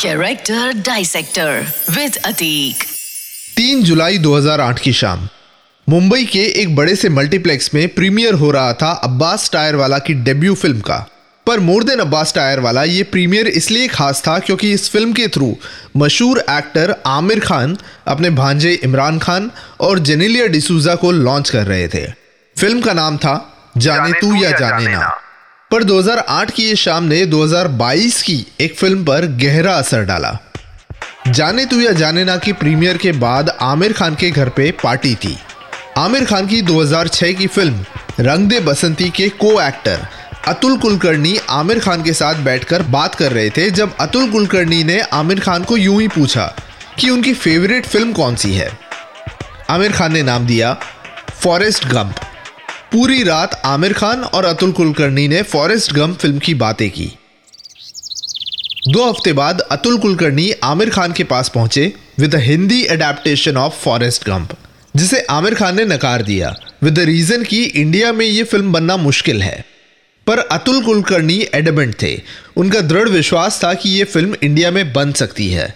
Character Dissector with Atik. तीन जुलाई 2008 की शाम। मुंबई के एक बड़े से मल्टीप्लेक्स में प्रीमियर हो रहा था अब्बास टायर वाला की डेब्यू फ़िल्म का। पर मोर देन अब्बास टायर वाला ये प्रीमियर इसलिए खास था क्योंकि इस फ़िल्म के थ्रू मशहूर एक्टर आमिर खान, अपने भांजे इमरान खान और जेनेलिया डिसूजा को लॉन्च कर रहे थे। फ़िल्म का नाम था जाने तू या जाने ना। पर 2008 की ये शाम ने 2022 की एक फ़िल्म पर गहरा असर डाला। जाने तू या जाने ना की प्रीमियर के बाद आमिर खान के घर पे पार्टी थी। आमिर खान की 2006 की फ़िल्म रंग दे बसंती के को एक्टर अतुल कुलकर्णी आमिर खान के साथ बैठकर बात कर रहे थे जब अतुल कुलकर्णी ने आमिर खान को यूँ ही पूछा कि उनकी फेवरेट फ़िल्म कौन सी है? आमिर खान ने नाम दिया फॉरेस्ट गंप। पूरी रात आमिर खान और अतुल कुलकर्णी ने फॉरेस्ट गम फ़िल्म की बातें की। दो हफ़्ते बाद अतुल कुलकर्णी आमिर खान के पास पहुँचे with the Hindi adaptation of Forrest Gump, जिसे आमिर खान ने नकार दिया। विद द रीजन कि इंडिया में यह फ़िल्म बनना मुश्किल है। पर अतुल कुलकर्णी एडमेंट थे। उनका दृढ़ विश्वास था कि यह फ़िल्म इंडिया में बन सकती है।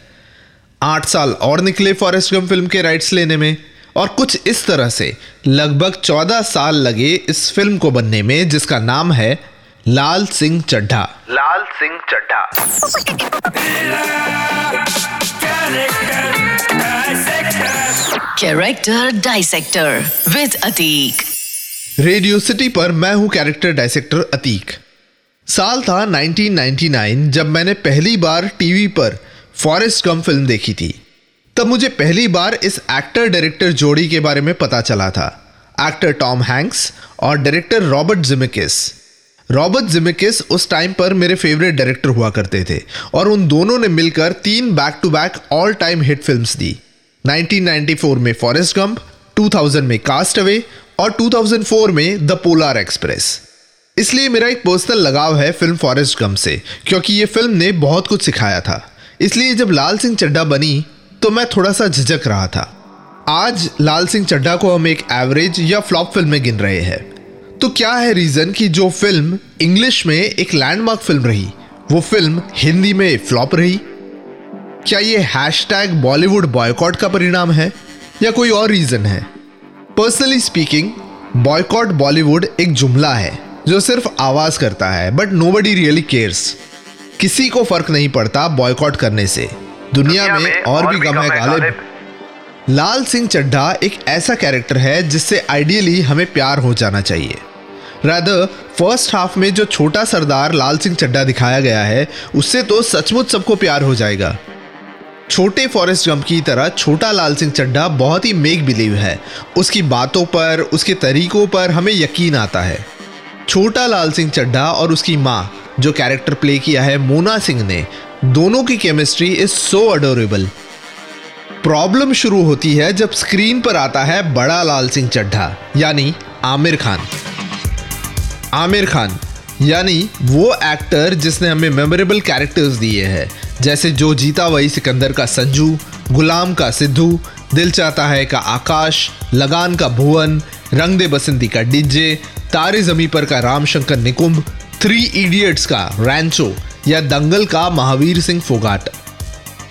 आठ साल और निकले फॉरेस्ट गम फ़िल्म के राइट्स लेने में। और कुछ इस तरह से। लगभग चौदह साल लगे इस फ़िल्म को बनने में जिसका नाम है Lal Singh Chaddha. Lal Singh Chaddha. Character Dissector with Atik Radio City पर मैं हूँ कैरेक्टर डायसेक्टर अतीक साल था 1999 जब मैंने पहली बार टीवी पर फॉरेस्ट गम फ़िल्म देखी थी। तब मुझे पहली बार इस एक्टर डायरेक्टर जोड़ी के बारे में पता चला था। एक्टर टॉम हैंक्स और director Robert Zemeckis. Robert Zemeckis उस टाइम पर मेरे फेवरेट डायरेक्टर हुआ करते थे और उन दोनों ने मिलकर तीन back to back all time hit films दी 1994 में फॉरेस्ट गंप 2000 में कास्ट अवे और 2004 में द पोलार एक्सप्रेस इसलिए मेरा एक पर्सनल लगाव है फ़िल्म फॉरेस्ट गंप से, क्योंकि ये फ़िल्म ने बहुत कुछ सिखाया था। इसलिए जब लाल सिंह चड्डा बनी तो मैं थोड़ा सा झिझक रहा था। आज लाल सिंह चड्ढा को हम एक एवरेज या फ्लॉप फ़िल्म में गिन रहे हैं। तो क्या है रीजन कि जो फ़िल्म इंग्लिश में एक लैंडमार्क फ़िल्म रही, वो फ़िल्म हिंदी में फ्लॉप रही? क्या ये हैशटैग बॉलीवुड बॉयकॉट का परिणाम है, या कोई और रीजन है? पर्सनली स्पीकिंग बॉयकॉट बॉलीवुड एक जुमला है, जो सिर्फ़ आवाज़ करता है but nobody really cares किसी को फ़र्क नहीं पड़ता बॉयकॉट करने से। दुनिया में और भी गम है गालिब। लाल सिंह चड्ढा एक ऐसा कैरेक्टर है जिससे आइडियली हमें प्यार हो जाना चाहिए। रादर फ़र्स्ट हाफ़ में जो छोटा सरदार लाल सिंह चड्ढा दिखाया गया है उससे तो सचमुच सबको प्यार हो जाएगा। छोटे फॉरेस्ट गम की तरह छोटा लाल सिंह चड्ढा बहुत ही मेक बिलीव है। उसकी बातों पर उसके तरीकों पर हमें यकीन आता है। छोटा लाल सिंह चड्ढा और उसकी माँ जो कैरेक्टर प्ले किया है मोना सिंह ने दोनों की chemistry is so adorable problem शुरू होती है जब स्क्रीन पर आता है बड़ा लाल सिंह चड्ढा, यानी आमिर खान। आमिर खान, यानी वो एक्टर जिसने हमें मेमोरेबल कैरेक्टर्स दिए हैं, जैसे जो जीता वही सिकंदर का संजू, गुलाम का सिद्धू, दिल चाहता है का आकाश, लगान का भुवन, रंग दे बसंती का डिजे, तारे जमी पर का रामशंकर निकुंभ थ्री इडियट्स का रैंचो या दंगल का Mahavir Singh Phogat.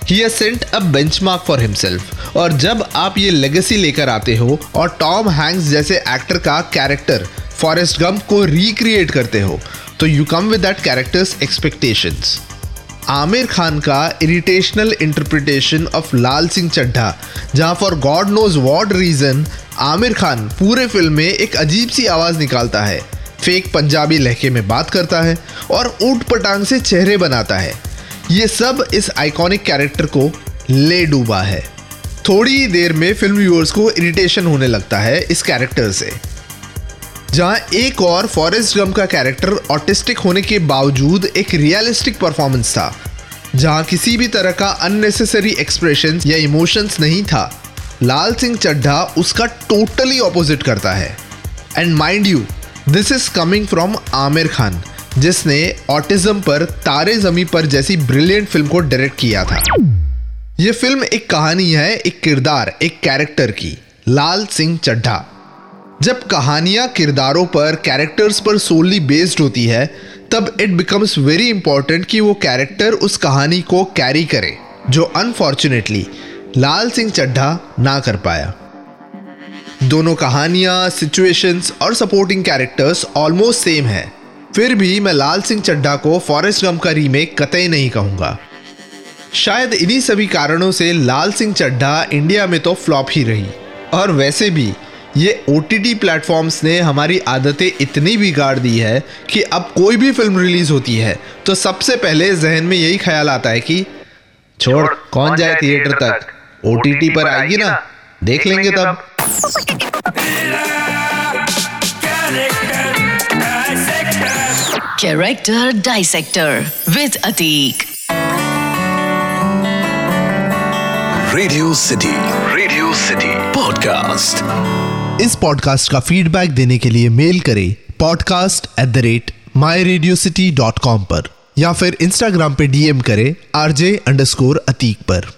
He set a benchmark for himself और जब आप ये लेगेसी लेकर आते हो और टॉम हैंक्स जैसे एक्टर का कैरेक्टर फॉरेस्ट गम को रिक्रिएट करते हो तो you come with that character's expectations Aamir Khan का irrational interpretation of Lal Singh Chaddha, जहाँ for God knows what reason Aamir Khan पूरे फ़िल्म में एक अजीब सी आवाज़ निकालता है। फेक पंजाबी लहके में बात करता है और ऊट पटांग से चेहरे बनाता है। ये सब इस आइकॉनिक कैरेक्टर को ले डूबा है। थोड़ी ही देर में फ़िल्म व्यूअर्स को इरिटेशन होने लगता है इस कैरेक्टर से। जहाँ एक और फॉरेस्ट गम का कैरेक्टर ऑटिस्टिक होने के बावजूद एक रियलिस्टिक परफॉर्मेंस था, जहाँ किसी भी तरह का अननेसेसरी एक्सप्रेशन या इमोशंस नहीं था, लाल सिंह चड्ढा उसका टोटली ऑपोजिट करता है। And mind you this is coming from Aamir Khan जिसने ऑटिज्म पर तारे जमी पर जैसी ब्रिलियंट फ़िल्म को डायरेक्ट किया था। यह फ़िल्म एक कहानी है, एक किरदार, एक कैरेक्टर की, लाल सिंह चड्ढा। जब कहानियाँ किरदारों पर कैरेक्टर्स पर सोलली बेस्ड होती है, तब इट बिकम्स वेरी इंपॉर्टेंट कि वो कैरेक्टर उस कहानी को कैरी करे, जो अनफॉर्चुनेटली लाल सिंह चड्ढा ना कर पाया। दोनों कहानियाँ सिचुएशंस और सपोर्टिंग कैरेक्टर्स ऑलमोस्ट सेम है। फिर भी मैं लाल सिंह चड्ढा को फॉरेस्ट गम का रीमेक कतई नहीं कहूँगा। शायद इन्हीं सभी कारणों से लाल सिंह चड्ढा इंडिया में तो फ्लॉप ही रही। और वैसे भी ये ओ टी प्लेटफॉर्म्स ने हमारी आदतें इतनी बिगाड़ दी है कि अब कोई भी फ़िल्म रिलीज़ होती है तो सबसे पहले जहन में यही ख्याल आता है कि छोड़ कौन जाए थिएटर तक? ओ टी टी पर आएगी ना? देख लेंगे तब। Character Dissector with Atik. Radio City Radio City podcast इस पॉडकास्ट का फीडबैक देने के लिए मेल करें podcast at the rate my radio city dot com पर या फिर इंस्टाग्राम पे डीएम करें आरजे अंडरस्कोर अतीक पर।